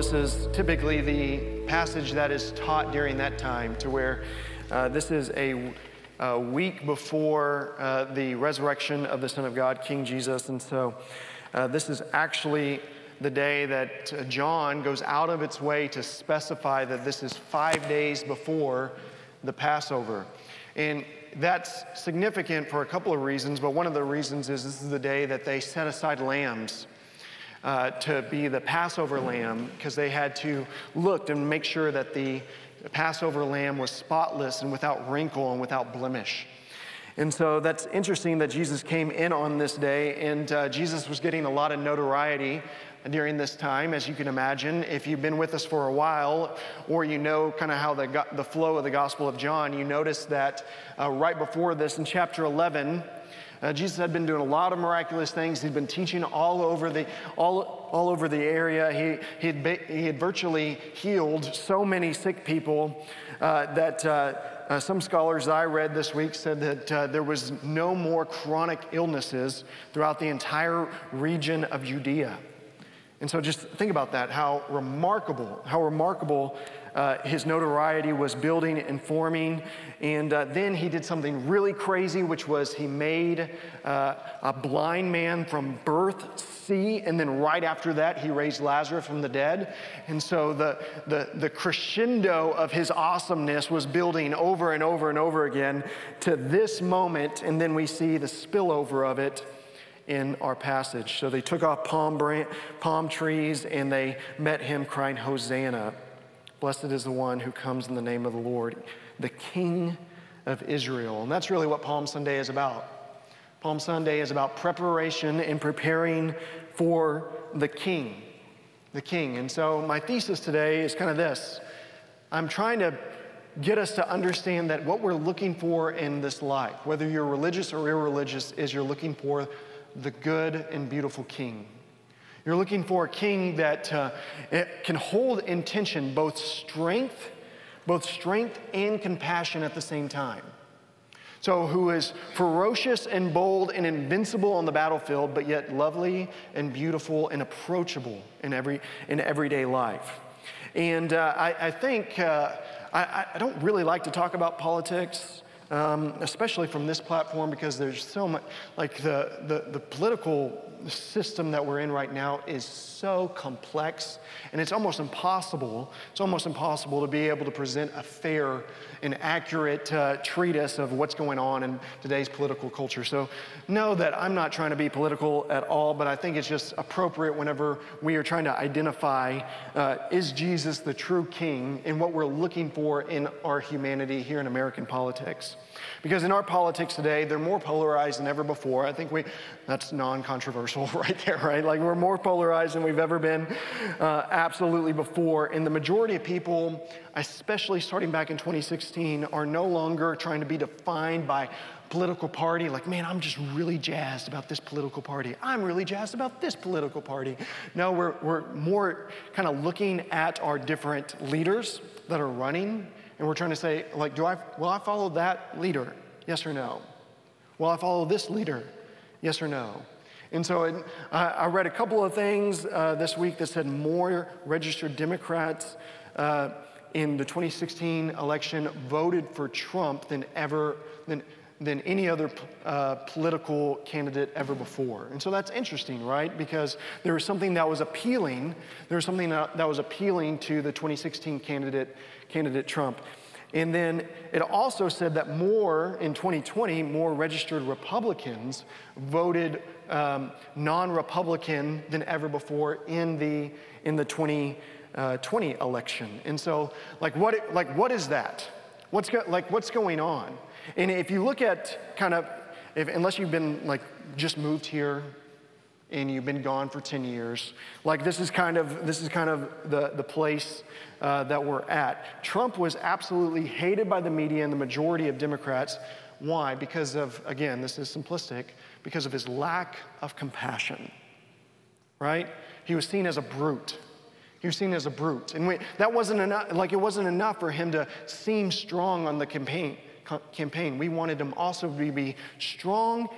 this is typically the passage that is taught during that time, to where uh, this is a, a week before uh, the resurrection of the Son of God, King Jesus. And so uh, this is actually the day that uh, John goes out of its way to specify that this is five days before the Passover. And that's significant for a couple of reasons, but one of the reasons is this is the day that they set aside lambs uh, to be the Passover lamb because they had to look and make sure that the Passover lamb was spotless and without wrinkle and without blemish. And so that's interesting that Jesus came in on this day, and uh, Jesus was getting a lot of notoriety during this time, as you can imagine. If you've been with us for a while, or you know kind of how the, the flow of the Gospel of John, you notice that uh, right before this in chapter 11, uh, Jesus had been doing a lot of miraculous things. He'd been teaching all over the, all, all over the area. He, he, had, ba- he had virtually healed so many sick people uh, that uh, uh some scholars I read this week said that uh, there was no more chronic illnesses throughout the entire region of Judea. And so just think about that, how remarkable, how remarkable uh, his notoriety was building and forming. And uh, then he did something really crazy, which was he made uh, a blind man from birth see. And then right after that, he raised Lazarus from the dead. And so the, the, the crescendo of his awesomeness was building over and over and over again to this moment. And then we see the spillover of it in our passage. So they took off palm, branch, palm trees and they met him crying, Hosanna. Blessed is the one who comes in the name of the Lord, the King of Israel. And that's really what Palm Sunday is about. Palm Sunday is about preparation and preparing for the King. The King. And so my thesis today is kind of this I'm trying to get us to understand that what we're looking for in this life, whether you're religious or irreligious, is you're looking for the good and beautiful King. You're looking for a king that uh, can hold in tension both strength, both strength and compassion at the same time. So, who is ferocious and bold and invincible on the battlefield, but yet lovely and beautiful and approachable in, every, in everyday life. And uh, I, I, think uh, I, I, don't really like to talk about politics, um, especially from this platform, because there's so much, like the, the, the political system that we're in right now is so complex and it's almost impossible it's almost impossible to be able to present a fair and accurate uh, treatise of what's going on in today's political culture. So know that i'm not trying to be political at all but i think it's just appropriate whenever we are trying to identify uh, is jesus the true king and what we're looking for in our humanity here in american politics because in our politics today, they're more polarized than ever before. I think we, that's non controversial right there, right? Like we're more polarized than we've ever been uh, absolutely before. And the majority of people, especially starting back in 2016, are no longer trying to be defined by political party, like, man, I'm just really jazzed about this political party. I'm really jazzed about this political party. No, we're, we're more kind of looking at our different leaders that are running and we're trying to say, like, do I, will I follow that leader? Yes or no? Will I follow this leader? Yes or no? And so it, I, I, read a couple of things uh, this week that said more registered Democrats uh, in the 2016 election voted for Trump than ever, than, than any other uh, political candidate ever before. And so that's interesting, right? Because there was something that was appealing, there was something that, was appealing to the 2016 candidate candidate Trump. And then it also said that more in 2020, more registered Republicans voted um, non Republican than ever before in the, in the 2020 uh, election. And so, like, what, like, what is that? What's, go, like, what's going on? And if you look at kind of, if, unless you've been like just moved here and you've been gone for 10 years. Like this is kind of, this is kind of the, the place uh, that we're at. Trump was absolutely hated by the media and the majority of Democrats. Why? Because of, again, this is simplistic, because of his lack of compassion, right? He was seen as a brute. He was seen as a brute. And we, that wasn't enough, like it wasn't enough for him to seem strong on the campaign. Campaign. We wanted them also to be strong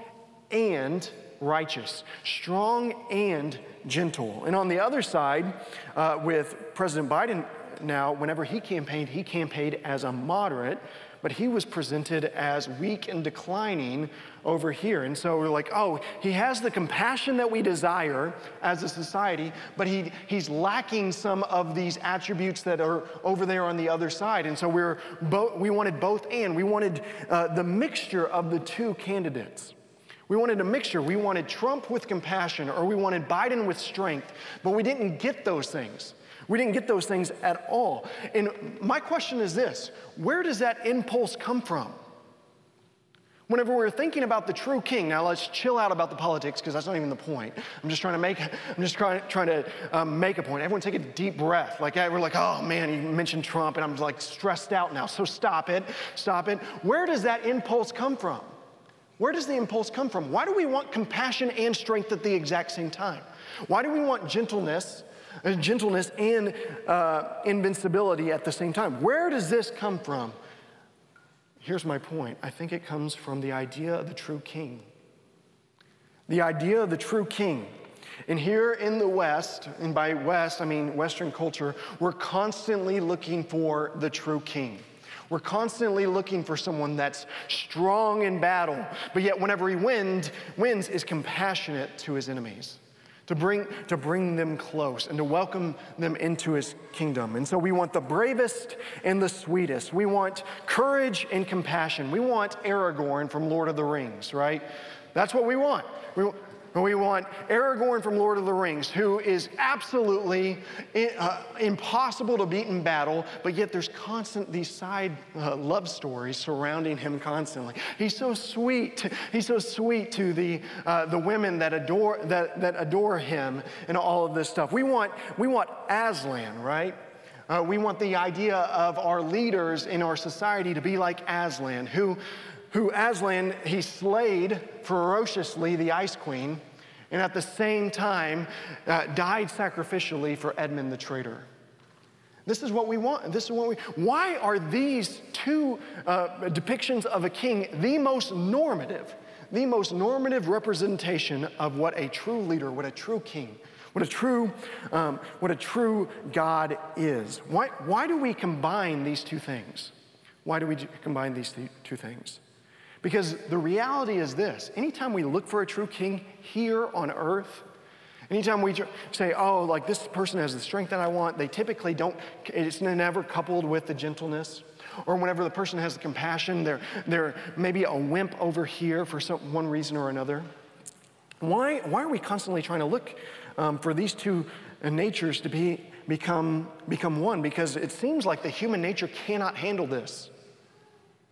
and righteous, strong and gentle. And on the other side, uh, with President Biden now, whenever he campaigned, he campaigned as a moderate, but he was presented as weak and declining over here. And so we're like, oh, he has the compassion that we desire as a society, but he, he's lacking some of these attributes that are over there on the other side. And so we're bo- we wanted both and. We wanted uh, the mixture of the two candidates. We wanted a mixture. We wanted Trump with compassion or we wanted Biden with strength, but we didn't get those things. We didn't get those things at all. And my question is this where does that impulse come from? Whenever we're thinking about the true king, now let's chill out about the politics because that's not even the point. I'm just trying to make, I'm just trying, trying to um, make a point. Everyone take a deep breath. Like we're like, oh man, you mentioned Trump, and I'm like stressed out now. So stop it, stop it. Where does that impulse come from? Where does the impulse come from? Why do we want compassion and strength at the exact same time? Why do we want gentleness gentleness and uh, invincibility at the same time. Where does this come from? Here's my point I think it comes from the idea of the true king. The idea of the true king. And here in the West, and by West, I mean Western culture, we're constantly looking for the true king. We're constantly looking for someone that's strong in battle, but yet whenever he wins, wins is compassionate to his enemies to bring, to bring them close and to welcome them into his kingdom. And so we want the bravest and the sweetest. We want courage and compassion. We want Aragorn from Lord of the Rings, right? That's what we want. We, we want Aragorn from Lord of the Rings, who is absolutely uh, impossible to beat in battle, but yet there's constant these side uh, love stories surrounding him constantly. He's so sweet. He's so sweet to the, uh, the women that adore, that, that adore him and all of this stuff. We want, we want Aslan, right? Uh, we want the idea of our leaders in our society to be like Aslan, who who Aslan, he slayed ferociously the Ice Queen, and at the same time uh, died sacrificially for Edmund the traitor. This is what we want. This is what we. Why are these two uh, depictions of a king the most normative, the most normative representation of what a true leader, what a true king, what a true, um, what a true God is? Why, why do we combine these two things? Why do we combine these two things? Because the reality is this anytime we look for a true king here on earth, anytime we say, oh, like this person has the strength that I want, they typically don't, it's never coupled with the gentleness. Or whenever the person has the compassion, they're, they're maybe a wimp over here for some, one reason or another. Why, why are we constantly trying to look um, for these two natures to be, become, become one? Because it seems like the human nature cannot handle this.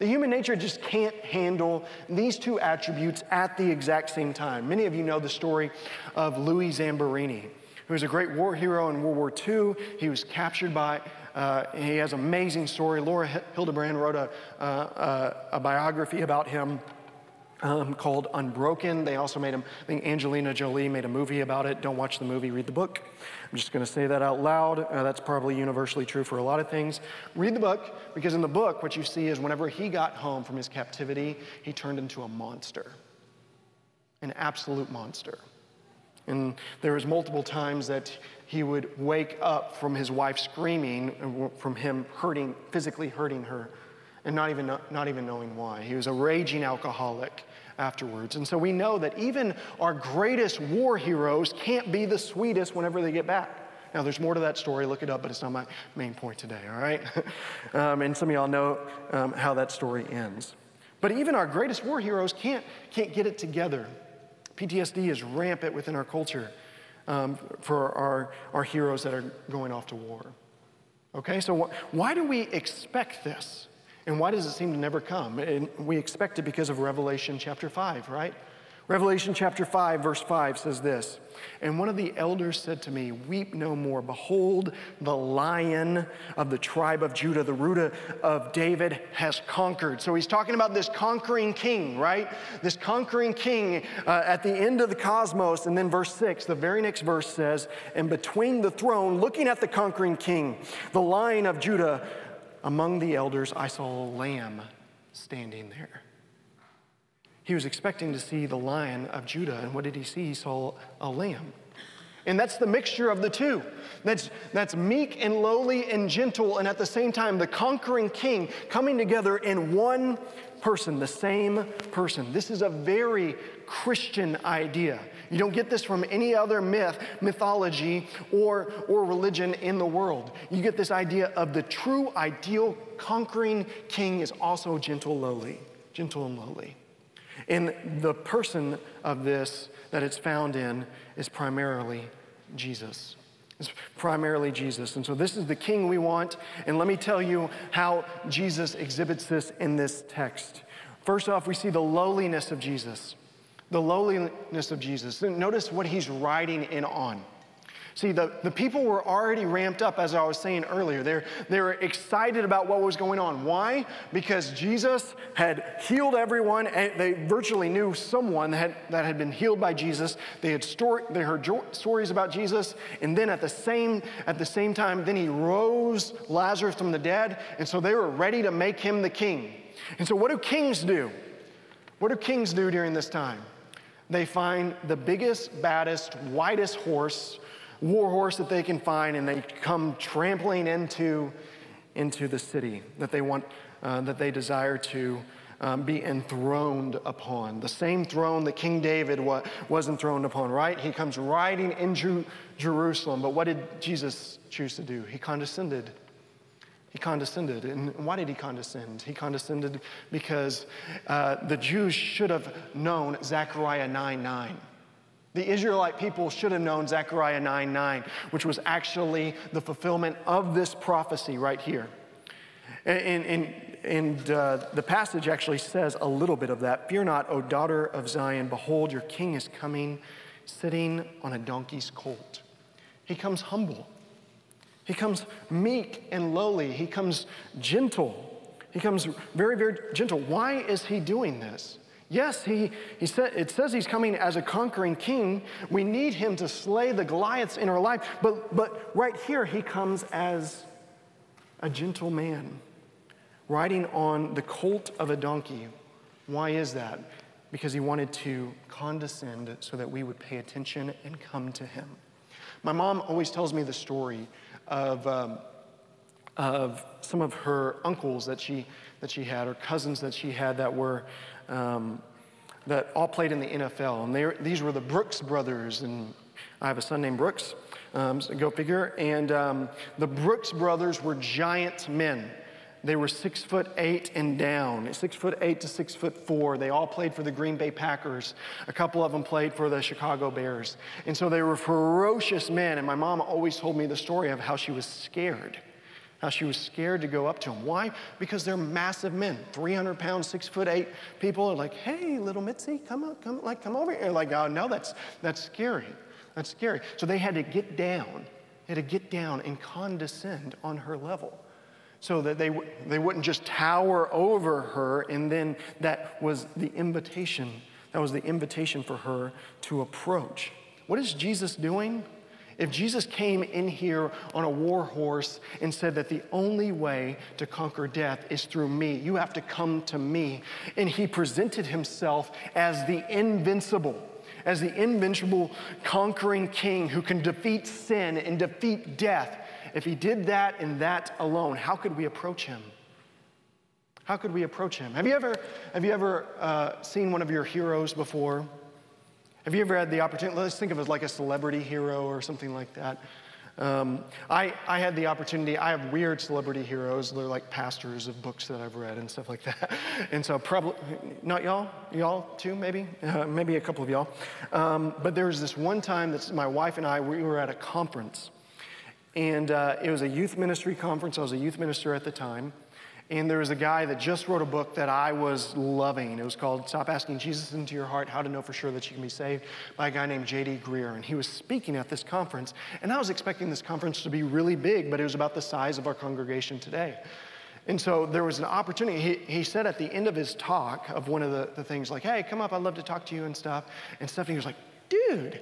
The human nature just can't handle these two attributes at the exact same time. Many of you know the story of Louis Zamperini, who was a great war hero in World War II. He was captured by, uh, he has an amazing story. Laura Hillenbrand wrote a, uh, uh, a biography about him um, called Unbroken. They also made him, I think Angelina Jolie made a movie about it. Don't watch the movie, read the book. I'm just going to say that out loud. Uh, that's probably universally true for a lot of things. Read the book, because in the book, what you see is whenever he got home from his captivity, he turned into a monster, an absolute monster. And there was multiple times that he would wake up from his wife screaming, from him hurting, physically hurting her, and not even, not even knowing why. He was a raging alcoholic afterwards. And so we know that even our greatest war heroes can't be the sweetest whenever they get back. Now, there's more to that story. Look it up, but it's not my main point today, all right? um, and some of y'all know um, how that story ends. But even our greatest war heroes can't, can't get it together. PTSD is rampant within our culture um, for our, our heroes that are going off to war. Okay, so wh- why do we expect this? And why does it seem to never come? And we expect it because of Revelation chapter 5, right? Revelation chapter 5, verse 5 says this And one of the elders said to me, Weep no more. Behold, the lion of the tribe of Judah, the root of David, has conquered. So he's talking about this conquering king, right? This conquering king uh, at the end of the cosmos. And then verse 6, the very next verse says, And between the throne, looking at the conquering king, the lion of Judah, among the elders, I saw a lamb standing there. He was expecting to see the lion of Judah, and what did he see? He saw a lamb. And that's the mixture of the two. That's, that's meek and lowly and gentle, and at the same time, the conquering king coming together in one person, the same person. This is a very Christian idea. You don't get this from any other myth, mythology, or, or religion in the world. You get this idea of the true ideal conquering king is also gentle, lowly, gentle and lowly. And the person of this that it's found in is primarily Jesus. It's primarily Jesus. And so this is the king we want. And let me tell you how Jesus exhibits this in this text. First off, we see the lowliness of Jesus. The lowliness of Jesus. Notice what he's riding in on. See, the, the people were already ramped up, as I was saying earlier. They're, they were excited about what was going on. Why? Because Jesus had healed everyone, and they virtually knew someone that had, that had been healed by Jesus. They had story, they heard jo- stories about Jesus, and then at the, same, at the same time, then he rose Lazarus from the dead, and so they were ready to make him the king. And so, what do kings do? What do kings do during this time? They find the biggest, baddest, whitest horse war horse that they can find, and they come trampling into, into the city that they want, uh, that they desire to um, be enthroned upon. The same throne that King David wa- was enthroned upon, right? He comes riding into Jerusalem. But what did Jesus choose to do? He condescended. He condescended. And why did he condescend? He condescended because uh, the Jews should have known Zechariah 9 9. The Israelite people should have known Zechariah 9 9, which was actually the fulfillment of this prophecy right here. And, and, and uh, the passage actually says a little bit of that. Fear not, O daughter of Zion, behold, your king is coming, sitting on a donkey's colt. He comes humble, he comes meek and lowly, he comes gentle. He comes very, very gentle. Why is he doing this? Yes, he, he said, it says he's coming as a conquering king. We need him to slay the Goliaths in our life. But, but right here, he comes as a gentle man, riding on the colt of a donkey. Why is that? Because he wanted to condescend so that we would pay attention and come to him. My mom always tells me the story of, um, of some of her uncles that she, that she had, or cousins that she had that were um, that all played in the NFL. And they, these were the Brooks brothers, and I have a son named Brooks, um, so go figure. And um, the Brooks brothers were giant men. They were six foot eight and down, six foot eight to six foot four. They all played for the Green Bay Packers. A couple of them played for the Chicago Bears. And so they were ferocious men. And my mom always told me the story of how she was scared how she was scared to go up to them. Why? Because they're massive men, 300 pounds, six foot eight people are like, hey, little Mitzi, come up, come, like, come over here. Like, oh, no, that's, that's scary. That's scary. So they had to get down, they had to get down and condescend on her level so that they, they wouldn't just tower over her. And then that was the invitation. That was the invitation for her to approach. What is Jesus doing? If Jesus came in here on a war horse and said that the only way to conquer death is through me, you have to come to me, and he presented himself as the invincible, as the invincible conquering king who can defeat sin and defeat death, if he did that and that alone, how could we approach him? How could we approach him? Have you ever, have you ever uh, seen one of your heroes before? Have you ever had the opportunity? Let's think of it as like a celebrity hero or something like that. Um, I, I had the opportunity, I have weird celebrity heroes. They're like pastors of books that I've read and stuff like that. And so, probably, not y'all, y'all too, maybe, uh, maybe a couple of y'all. Um, but there was this one time that my wife and I, we were at a conference. And uh, it was a youth ministry conference. I was a youth minister at the time. And there was a guy that just wrote a book that I was loving. It was called Stop Asking Jesus into Your Heart How to Know for Sure That You Can Be Saved by a guy named J.D. Greear. And he was speaking at this conference. And I was expecting this conference to be really big, but it was about the size of our congregation today. And so there was an opportunity. He, he said at the end of his talk of one of the, the things, like, hey, come up, I'd love to talk to you and stuff. And Stephanie was like, dude,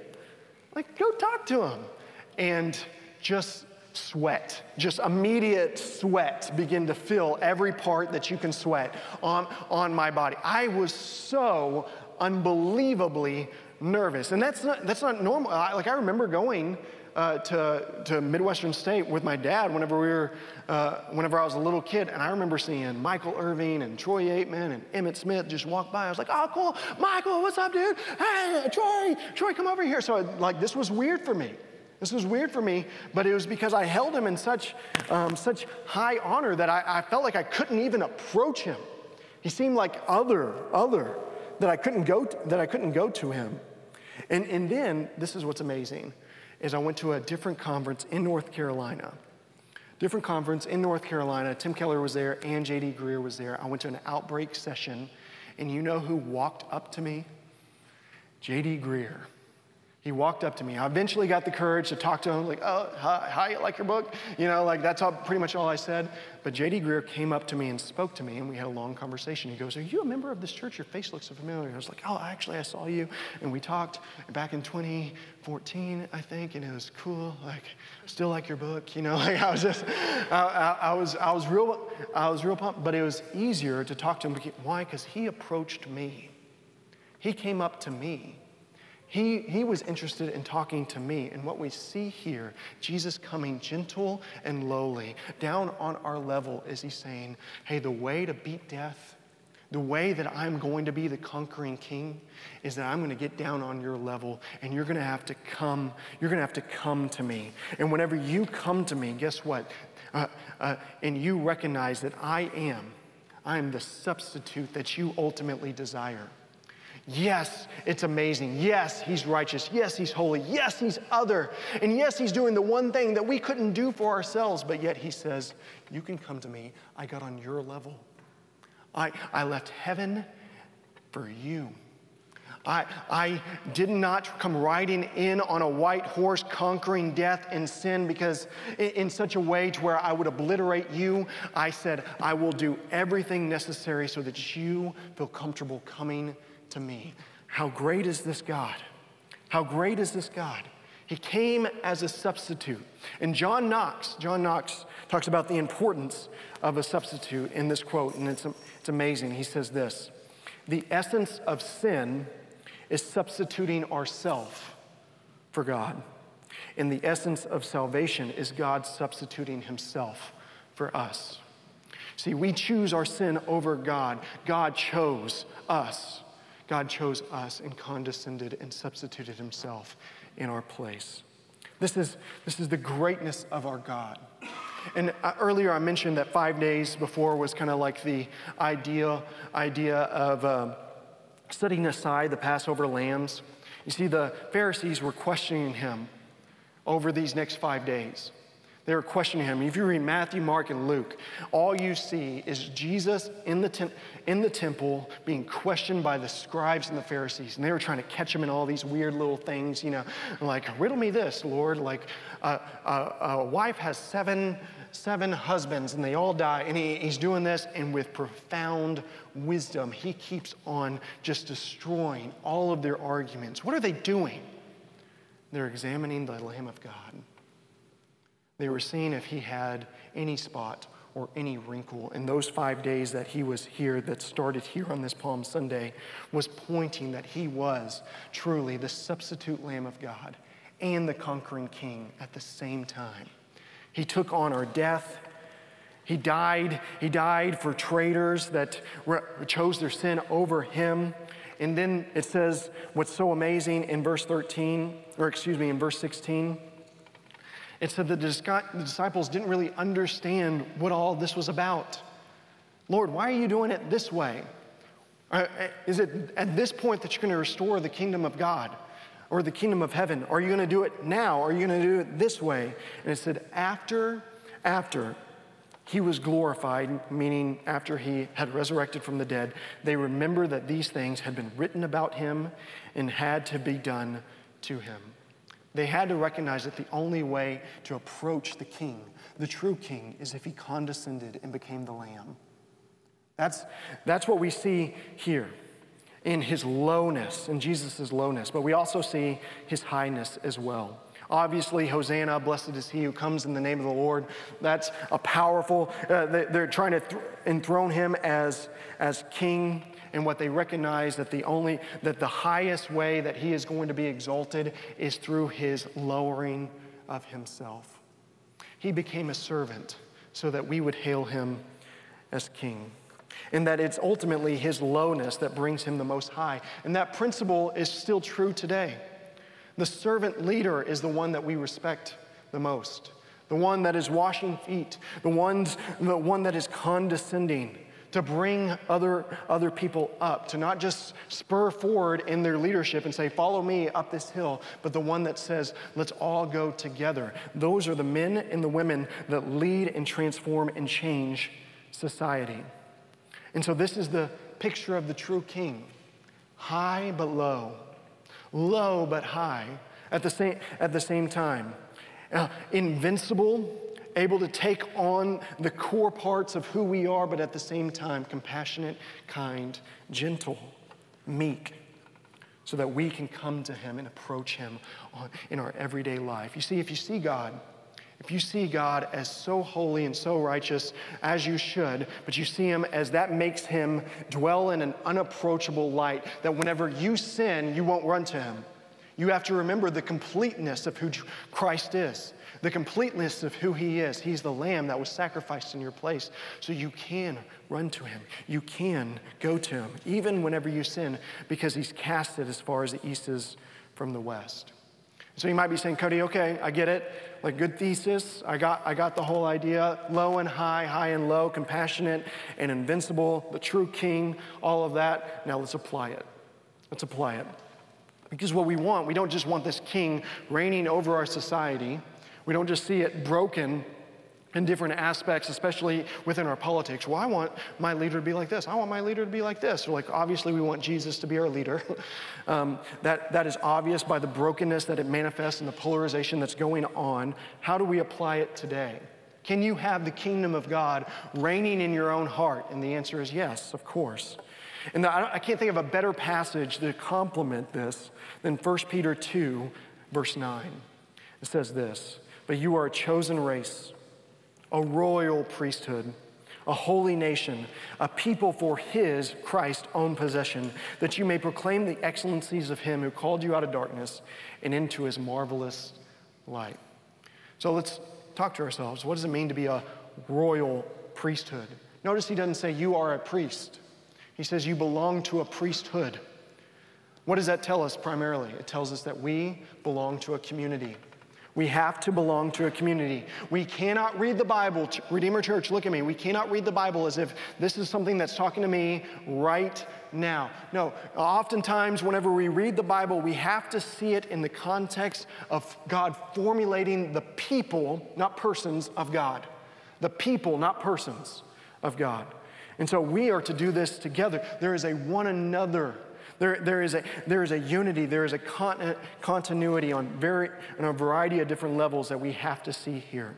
like, go talk to him. And just sweat, just immediate sweat begin to fill every part that you can sweat on, on my body. I was so unbelievably nervous. And that's not, that's not normal. I, like, I remember going uh, to, to Midwestern State with my dad whenever we were, uh, whenever I was a little kid, and I remember seeing Michael Irvin and Troy Aikman and Emmitt Smith just walk by. I was like, "Oh, cool, Michael, what's up, dude? Hey, Troy, Troy, come over here." So, like, this was weird for me. This was weird for me, but it was because I held him in such, um, such high honor that I, I felt like I couldn't even approach him. He seemed like other, other, that I couldn't go, to, that I couldn't go to him. And, and then, this is what's amazing, is I went to a different conference in North Carolina. Different conference in North Carolina. Tim Keller was there and J.D. Greear was there. I went to an outbreak session, and you know who walked up to me? J.D. Greear. He walked up to me. I eventually got the courage to talk to him, like, oh, hi, hi, like your book? You know, like that's all, pretty much all I said. But J.D. Greear came up to me and spoke to me, and we had a long conversation. He goes, Are you a member of this church? Your face looks so familiar. I was like, Oh, actually, I saw you. And we talked back in 2014, I think, and it was cool. Like, still like your book, you know? Like, I was just, I, I, I was, I was real, I was real pumped, but it was easier to talk to him. Why? Because he approached me. He came up to me he, he was interested in talking to me. And what we see here, Jesus coming gentle and lowly, down on our level, is he saying, Hey, the way to beat death, the way that I'm going to be the conquering king is that I'm going to get down on your level and you're going to have to come, you're going to have to come to me. And whenever you come to me, guess what? Uh, uh, and you recognize that I am, I am the substitute that you ultimately desire. Yes, it's amazing. Yes, he's righteous. Yes, he's holy. Yes, he's other. And yes, he's doing the one thing that we couldn't do for ourselves, but yet he says, You can come to me. I got on your level. I, I left heaven for you. I, I did not come riding in on a white horse conquering death and sin because in, in such a way to where I would obliterate you. I said, I will do everything necessary so that you feel comfortable coming to me. How great is this God? How great is this God? He came as a substitute. And John Knox, John Knox talks about the importance of a substitute in this quote, and it's, it's amazing. He says this The essence of sin is substituting ourself for God. And the essence of salvation is God substituting himself for us. See, we choose our sin over God. God chose us. God chose us and condescended and substituted himself in our place. This is, this is the greatness of our God. And uh, earlier I mentioned that five days before was kind of like the idea, idea of uh, setting aside the Passover lambs. You see, the Pharisees were questioning him over these next five days. They were questioning him. If you read Matthew, Mark, and Luke, all you see is Jesus in the, in the temple being questioned by the scribes and the Pharisees. And they were trying to catch him in all these weird little things, you know, like, riddle me this, Lord. Like, uh, uh, a wife has seven, seven husbands and they all die. And he, he's doing this, and with profound wisdom, he keeps on just destroying all of their arguments. What are they doing? They're examining the Lamb of God. They were seeing if he had any spot or any wrinkle. And those five days that he was here, that started here on this Palm Sunday, was pointing that he was truly the substitute Lamb of God and the conquering King at the same time. He took on our death. He died. He died for traitors that chose their sin over him. And then it says what's so amazing in verse 13, or excuse me, in verse 16 it said the disciples didn't really understand what all this was about. Lord, why are you doing it this way? Uh, is it at this point that you're going to restore the kingdom of God or the kingdom of heaven? Are you going to do it now? Are you going to do it this way? And it said, after, after he was glorified, meaning after he had resurrected from the dead, they remember that these things had been written about him and had to be done to him. They had to recognize that the only way to approach the king, the true king, is if he condescended and became the lamb. That's, that's what we see here in his lowness, in Jesus' lowness, but we also see his highness as well. Obviously, Hosanna, blessed is he who comes in the name of the Lord. That's a powerful, uh, they're trying to th- enthrone him as, as king. And what they recognize that the only, that the highest way that he is going to be exalted is through his lowering of himself. He became a servant so that we would hail him as king. And that it's ultimately his lowness that brings him the most high. And that principle is still true today. The servant leader is the one that we respect the most, the one that is washing feet, the, ones, the one that is condescending to bring other, other people up, to not just spur forward in their leadership and say, Follow me up this hill, but the one that says, Let's all go together. Those are the men and the women that lead and transform and change society. And so, this is the picture of the true king high but low low but high at the same, at the same time. Uh, invincible, able to take on the core parts of who we are, but at the same time, compassionate, kind, gentle, meek, so that we can come to Him and approach Him in our everyday life. You see, if you see God, if you see God as so holy and so righteous as you should, but you see Him as that makes Him dwell in an unapproachable light, that whenever you sin, you won't run to Him. You have to remember the completeness of who Christ is, the completeness of who He is. He's the Lamb that was sacrificed in your place. So you can run to Him. You can go to Him, even whenever you sin, because He's cast it as far as the east is from the west. So you might be saying, Cody, okay, I get it. Like good thesis. I got, I got the whole idea. Low and high, high and low, compassionate and invincible, the true king, all of that. Now let's apply it. Let's apply it. Because what we want, we don't just want this king reigning over our society. We don't just see it broken in different aspects, especially within our politics. Well, I want my leader to be like this. I want my leader to be like this. Or like, obviously, we want Jesus to be our leader. um, that, that is obvious by the brokenness that it manifests and the polarization that's going on. How do we apply it today? Can you have the kingdom of God reigning in your own heart? And the answer is yes, of course. And I, I can't think of a better passage to complement this than 1 Peter 2, verse 9. It says this But you are a chosen race a royal priesthood, a holy nation, a people for his, Christ's own possession, that you may proclaim the excellencies of him who called you out of darkness and into his marvelous light. So let's talk to ourselves. What does it mean to be a royal priesthood? Notice he doesn't say you are a priest, he says you belong to a priesthood. What does that tell us primarily? It tells us that we belong to a community. We have to belong to a community. We cannot read the Bible, Redeemer Church, look at me. We cannot read the Bible as if this is something that's talking to me right now. No, oftentimes, whenever we read the Bible, we have to see it in the context of God formulating the people, not persons, of God. The people, not persons, of God. And so we are to do this together. There is a one another there, there, is, a, there is a unity, there is a con- continuity on, very, on a variety of different levels that we have to see here.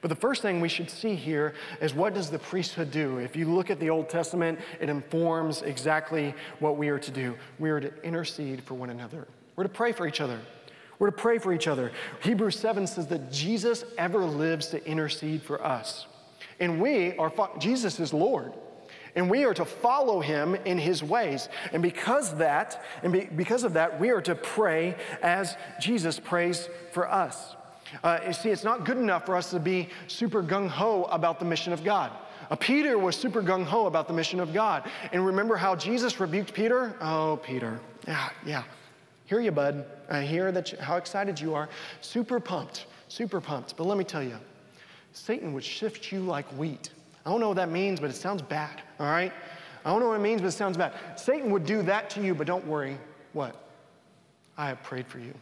But the first thing we should see here is what does the priesthood do? If you look at the Old Testament, it informs exactly what we are to do. We are to intercede for one another. We're to pray for each other. We're to pray for each other. Hebrews 7 says that Jesus ever lives to intercede for us. And we are, Jesus is Lord and we are to follow him in his ways. And because that, and be, because of that, we are to pray as Jesus prays for us. Uh, you see, it's not good enough for us to be super gung ho about the mission of God. Uh, Peter was super gung ho about the mission of God. And remember how Jesus rebuked Peter? Oh, Peter. Yeah, yeah. Hear you, bud. I hear that you, how excited you are. Super pumped, super pumped. But let me tell you, Satan would shift you like wheat. I don't know what that means, but it sounds bad, all right? I don't know what it means, but it sounds bad. Satan would do that to you, but don't worry. What? I have prayed for you.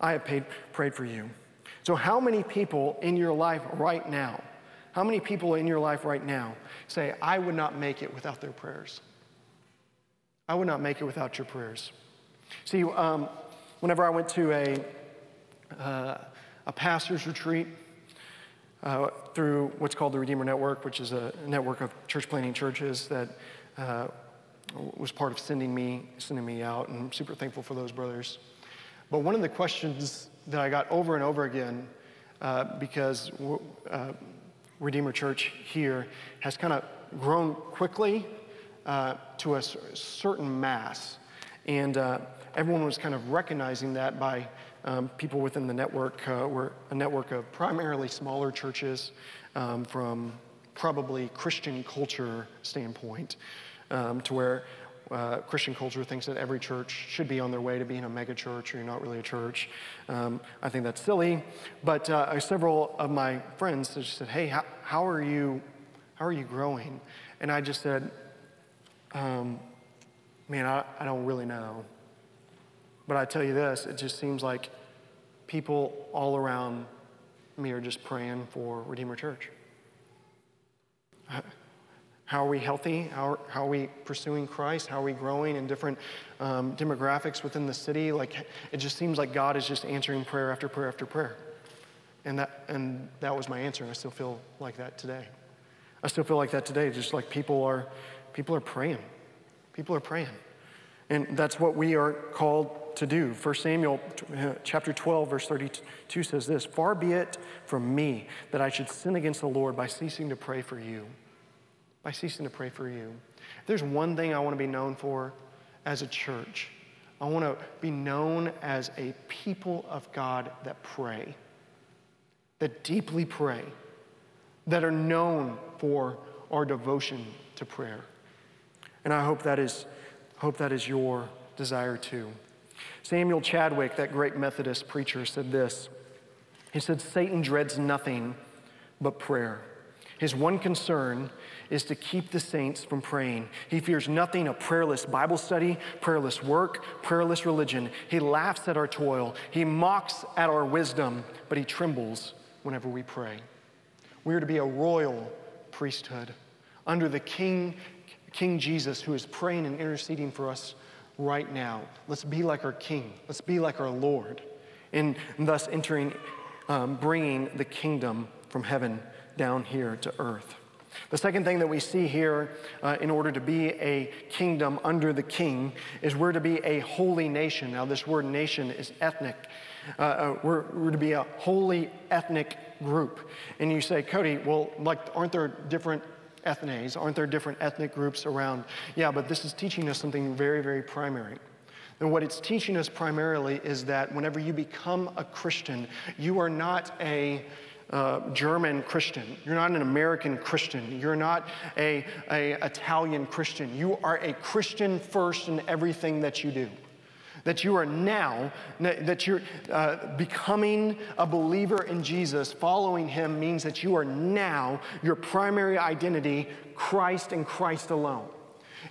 I have paid, prayed for you. So, how many people in your life right now, how many people in your life right now say, I would not make it without their prayers? I would not make it without your prayers. See, um, whenever I went to a, uh, a pastor's retreat, uh, through what's called the Redeemer Network, which is a network of church planting churches that uh, was part of sending me, sending me out, and I'm super thankful for those brothers. But one of the questions that I got over and over again uh, because uh, Redeemer Church here has kind of grown quickly uh, to a certain mass. And uh, everyone was kind of recognizing that by um, people within the network. Uh, we're a network of primarily smaller churches um, from probably Christian culture standpoint, um, to where uh, Christian culture thinks that every church should be on their way to being a mega church, or you're not really a church. Um, I think that's silly. But uh, several of my friends just said, "Hey, how, how, are you? How are you growing?" And I just said, um, "Man, I, I don't really know." But I tell you this: it just seems like people all around me are just praying for Redeemer Church. How are we healthy? How, how are we pursuing Christ? How are we growing in different um, demographics within the city? Like, it just seems like God is just answering prayer after prayer after prayer. And that, and that was my answer, and I still feel like that today. I still feel like that today, just like people are, people are praying. People are praying. And that's what we are called to do. 1 Samuel uh, chapter 12, verse 32 says this Far be it from me that I should sin against the Lord by ceasing to pray for you by ceasing to pray for you. There's one thing I want to be known for as a church, I want to be known as a people of God that pray, that deeply pray, that are known for our devotion to prayer. And I hope that is, hope that is your desire too. Samuel Chadwick, that great Methodist preacher, said this. He said, Satan dreads nothing but prayer. His one concern is to keep the saints from praying. He fears nothing of prayerless Bible study, prayerless work, prayerless religion. He laughs at our toil. He mocks at our wisdom, but he trembles whenever we pray. We are to be a royal priesthood under the King, King Jesus, who is praying and interceding for us right now. Let's be like our King. Let's be like our Lord, and thus entering, um, bringing the kingdom from heaven down here to earth. The second thing that we see here uh, in order to be a kingdom under the king is we're to be a holy nation. Now, this word nation is ethnic. Uh, uh, we're, we're to be a holy ethnic group. And you say, Cody, well, like, aren't there different ethnes? Aren't there different ethnic groups around? Yeah, but this is teaching us something very, very primary. And what it's teaching us primarily is that whenever you become a Christian, you are not a uh, German Christian. You're not an American Christian. You're not a, a Italian Christian. You are a Christian first in everything that you do. That you are now, that you're uh, becoming a believer in Jesus, following him means that you are now your primary identity, Christ and Christ alone.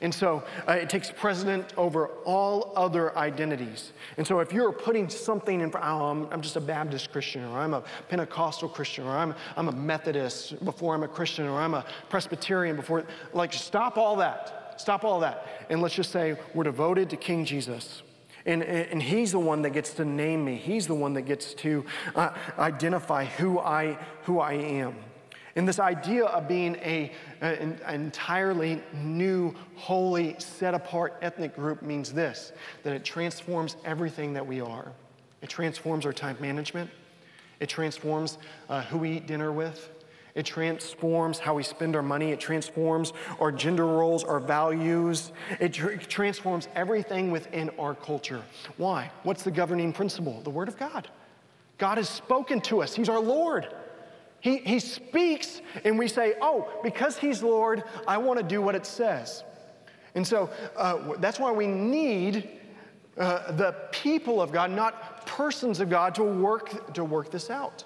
And so uh, it takes precedent over all other identities. And so if you're putting something in, oh, I'm, I'm, just a Baptist Christian, or I'm a Pentecostal Christian, or I'm, I'm a Methodist before I'm a Christian, or I'm a Presbyterian before, like, stop all that. Stop all that. And let's just say we're devoted to King Jesus. And, and he's the one that gets to name me. He's the one that gets to uh, identify who I, who I am. And this idea of being a, an entirely new, holy, set apart ethnic group means this that it transforms everything that we are. It transforms our time management, it transforms uh, who we eat dinner with. It transforms how we spend our money. It transforms our gender roles, our values. It tr- transforms everything within our culture. Why? What's the governing principle? The Word of God. God has spoken to us, He's our Lord. He, he speaks, and we say, Oh, because He's Lord, I want to do what it says. And so uh, that's why we need uh, the people of God, not persons of God, to work, to work this out.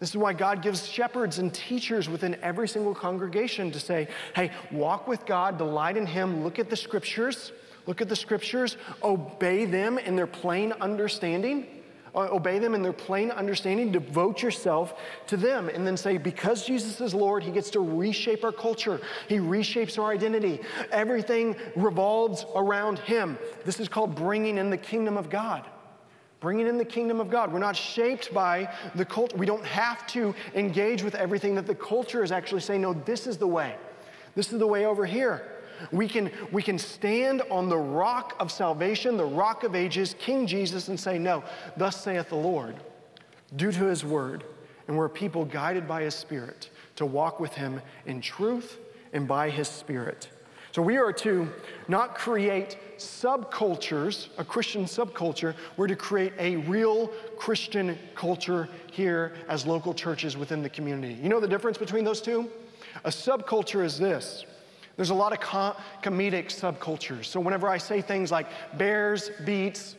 This is why God gives shepherds and teachers within every single congregation to say, hey, walk with God, delight in Him, look at the scriptures, look at the scriptures, obey them in their plain understanding uh, obey them in their plain understanding, devote yourself to them, and then say, because Jesus is Lord, He gets to reshape our culture. He reshapes our identity. Everything revolves around Him. This is called bringing in the kingdom of God. Bringing in the kingdom of God. We're not shaped by the culture. We don't have to engage with everything that the culture is actually saying, no, this is the way. This is the way over here. We can, we can stand on the rock of salvation, the rock of ages, King Jesus, and say, No, thus saith the Lord. due to his word, and we're people guided by his spirit to walk with him in truth and by his spirit. So we are to not create subcultures, a Christian subculture, we're to create a real Christian culture here as local churches within the community. You know the difference between those two? A subculture is this. There's a lot of com- comedic subcultures. So whenever I say things like bears, beets,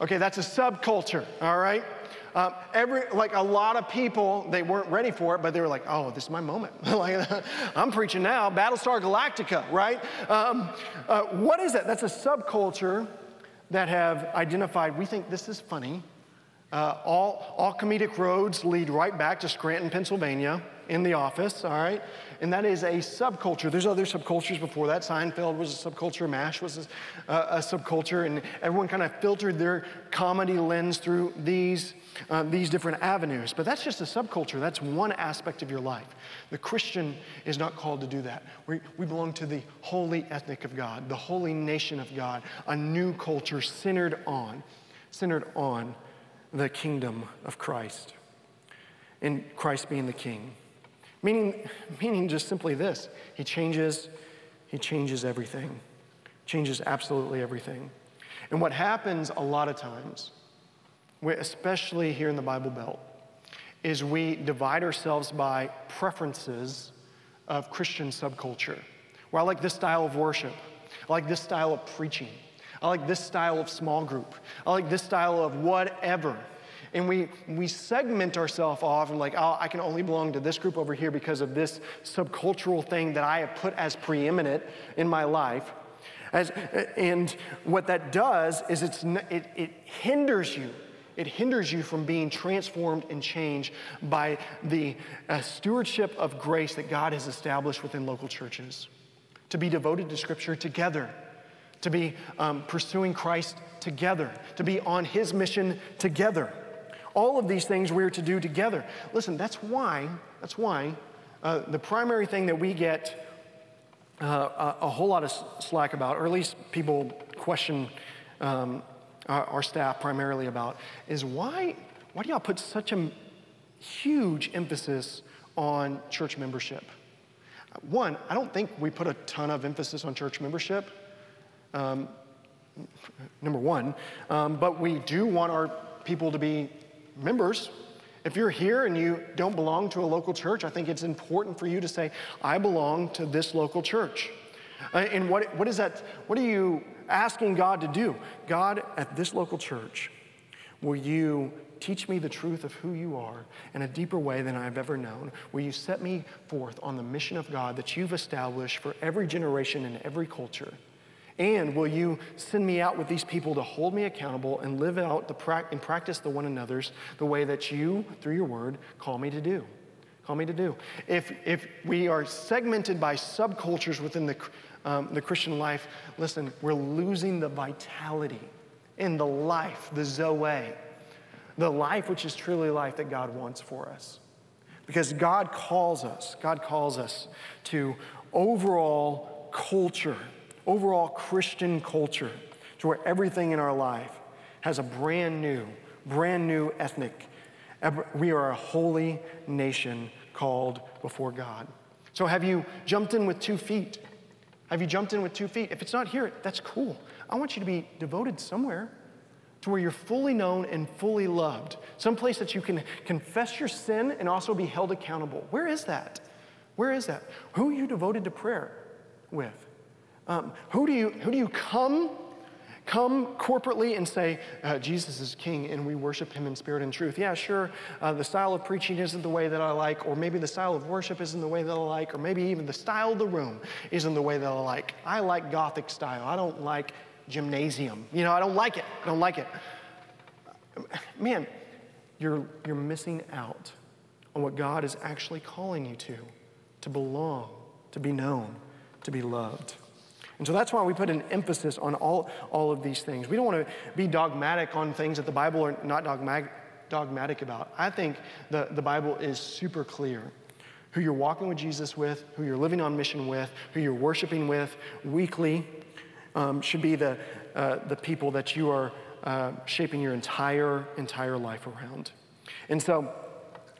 okay, that's a subculture, all right? Um, every, like a lot of people, they weren't ready for it, but they were like, oh, this is my moment. like, I'm preaching now, Battlestar Galactica, right? Um, uh, what is that? That's a subculture that have identified, we think this is funny. Uh, all, all comedic roads lead right back to Scranton, Pennsylvania in the office, all right? And that is a subculture. There's other subcultures before that. Seinfeld was a subculture, MASH was a, a subculture, and everyone kind of filtered their comedy lens through these, uh, these different avenues. But that's just a subculture. That's one aspect of your life. The Christian is not called to do that. We, we belong to the holy ethnic of God, the holy nation of God, a new culture centered on, centered on the kingdom of Christ, and Christ being the king. Meaning, meaning just simply this He changes, He changes everything, changes absolutely everything. And what happens a lot of times, especially here in the Bible Belt, is we divide ourselves by preferences of Christian subculture. Where I like this style of worship, I like this style of preaching, I like this style of small group, I like this style of whatever. And we, we segment ourselves off and like, oh, I can only belong to this group over here because of this subcultural thing that I have put as preeminent in my life. As, and what that does is it's, it, it hinders you. It hinders you from being transformed and changed by the uh, stewardship of grace that God has established within local churches. To be devoted to Scripture together, to be um, pursuing Christ together, to be on His mission together. All of these things we're to do together. Listen, that's why, that's why uh, the primary thing that we get uh, a, a, whole lot of slack about, or at least people question um, our, our, staff primarily about, is why, why do y'all put such a huge emphasis on church membership? One, I don't think we put a ton of emphasis on church membership. Um, number one, um, but we do want our people to be members, if you're here and you don't belong to a local church, I think it's important for you to say, I belong to this local church. Uh, and what, what is that? What are you asking God to do? God, at this local church, will you teach me the truth of who you are in a deeper way than I've ever known? Will you set me forth on the mission of God that you've established for every generation and every culture? And will you send me out with these people to hold me accountable and live out the and practice the one another's the way that you, through your word, call me to do? Call me to do. If, if we are segmented by subcultures within the, um, the Christian life, listen, we're losing the vitality in the life, the Zoe, the life which is truly life that God wants for us. Because God calls us, God calls us to overall culture overall Christian culture to where everything in our life has a brand new, brand new ethnic. We are a holy nation called before God. So have you jumped in with two feet? Have you jumped in with two feet? If it's not here, that's cool. I want you to be devoted somewhere to where you're fully known and fully loved. Some place that you can confess your sin and also be held accountable. Where is that? Where is that? Who are you devoted to prayer with? Um, who, do you, who do you come, come corporately and say, uh, Jesus is king and we worship him in spirit and truth? Yeah, sure, uh, the style of preaching isn't the way that I like, or maybe the style of worship isn't the way that I like, or maybe even the style of the room isn't the way that I like. I like Gothic style. I don't like gymnasium. You know, I don't like it. I don't like it. Man, you're, you're missing out on what God is actually calling you to, to belong, to be known, to be loved. And so that's why we put an emphasis on all, all of these things. We don't want to be dogmatic on things that the Bible are not dogmatic, dogmatic about. I think the, the Bible is super clear. Who you're walking with Jesus with, who you're living on mission with, who you're worshiping with weekly um, should be the, uh, the people that you are uh, shaping your entire, entire life around. And so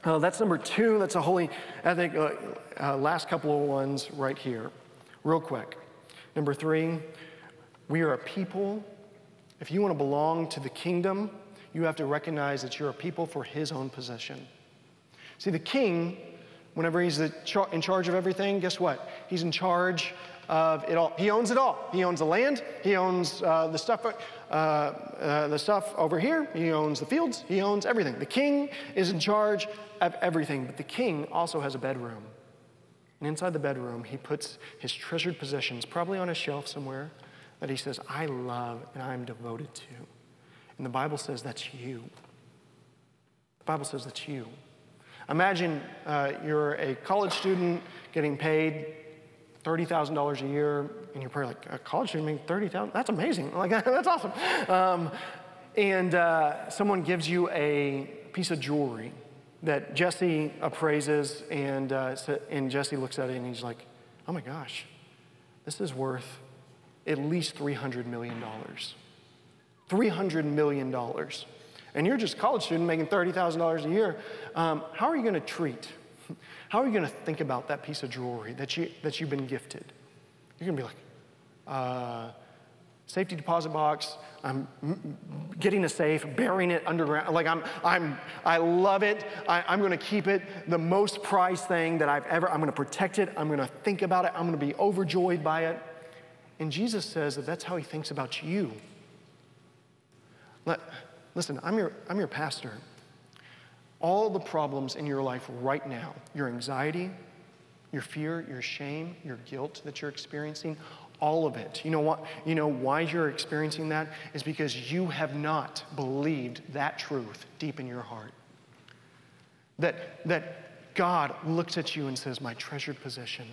uh, that's number two. That's a holy ethic. Uh, uh, last couple of ones right here, real quick. Number three, we are a people. If you want to belong to the kingdom, you have to recognize that you're a people for his own possession. See, the king, whenever he's in charge of everything, guess what? He's in charge of it all. He owns it all. He owns the land. He owns uh, the stuff, uh, uh, the stuff over here. He owns the fields. He owns everything. The king is in charge of everything. But the king also has a bedroom. And inside the bedroom, he puts his treasured possessions, probably on a shelf somewhere, that he says, I love and I'm devoted to. And the Bible says that's you. The Bible says that's you. Imagine uh, you're a college student getting paid $30,000 a year, and you're probably like, a college student making 30000 That's amazing. Like, that's awesome. Um, and uh, someone gives you a piece of jewelry that Jesse appraises, and, uh, and Jesse looks at it and he's like, oh my gosh, this is worth at least $300 million. $300 million. And you're just a college student making $30,000 a year. Um, how are you going to treat? How are you going to think about that piece of jewelry that, you, that you've been gifted? You're going to be like, uh, safety deposit box. Um, I'm getting a safe, burying it underground. Like I'm, I'm, I love it. I, I'm going to keep it. The most prized thing that I've ever. I'm going to protect it. I'm going to think about it. I'm going to be overjoyed by it. And Jesus says that that's how He thinks about you. Let, listen, I'm your, I'm your pastor. All the problems in your life right now, your anxiety, your fear, your shame, your guilt that you're experiencing, all of it. You know what? You know why you're experiencing that is because you have not believed that truth deep in your heart. That that God looks at you and says, "My treasured possession."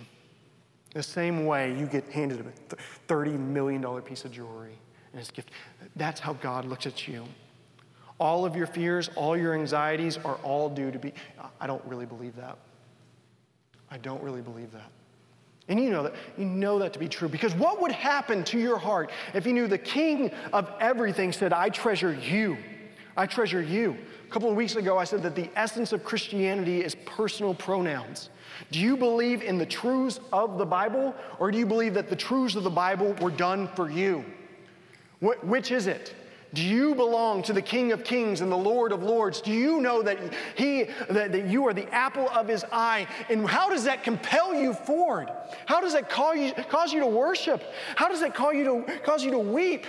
The same way you get handed a $30 million piece of jewelry and his gift. That's how God looks at you. All of your fears, all your anxieties are all due to be. I don't really believe that. I don't really believe that. And you know that, you know that to be true because what would happen to your heart if you knew the king of everything said, I treasure you? I treasure you. A couple of weeks ago, I said that the essence of Christianity is personal pronouns. Do you believe in the truths of the Bible, or do you believe that the truths of the Bible were done for you? Wh- which is it? Do you belong to the King of Kings and the Lord of Lords? Do you know that he that, that you are the apple of his eye? And how does that compel you forward? How does that call you, cause you to worship? How does that call you to, cause you to weep?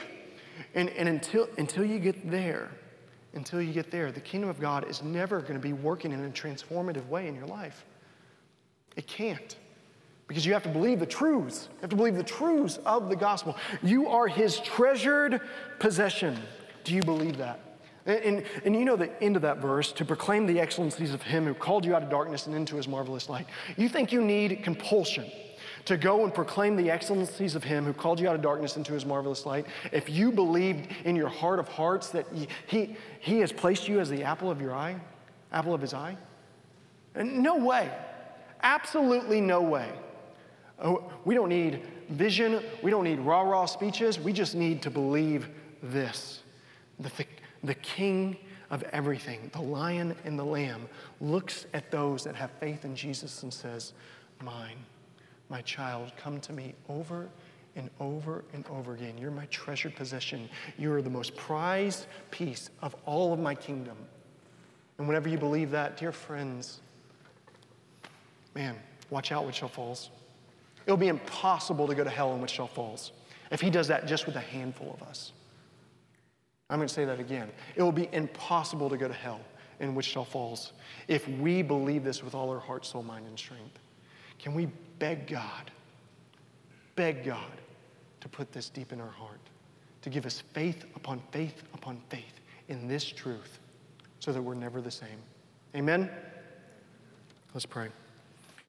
And, and until, until you get there, until you get there, the kingdom of God is never going to be working in a transformative way in your life. It can't. Because you have to believe the truths. You have to believe the truths of the gospel. You are his treasured possession. Do you believe that? And, and, and, you know the end of that verse to proclaim the excellencies of him who called you out of darkness and into his marvelous light. You think you need compulsion to go and proclaim the excellencies of him who called you out of darkness into his marvelous light. If you believed in your heart of hearts that he, he, he has placed you as the apple of your eye, apple of his eye, no way. Absolutely no way. Oh, we don't need vision. We don't need rah rah speeches. We just need to believe this. The, the, king of everything, the lion and the lamb, looks at those that have faith in Jesus and says, Mine, my child, come to me over and over and over again. You're my treasured possession. You are the most prized piece of all of my kingdom. And whenever you believe that, dear friends, man, watch out, Wichita Falls. It'll be impossible to go to hell in Wichita Falls if he does that just with a handful of us. I'm going to say that again. It will be impossible to go to hell in Wichita Falls if we believe this with all our heart, soul, mind, and strength. Can we beg God, beg God to put this deep in our heart, to give us faith upon faith upon faith in this truth so that we're never the same? Amen? Let's pray.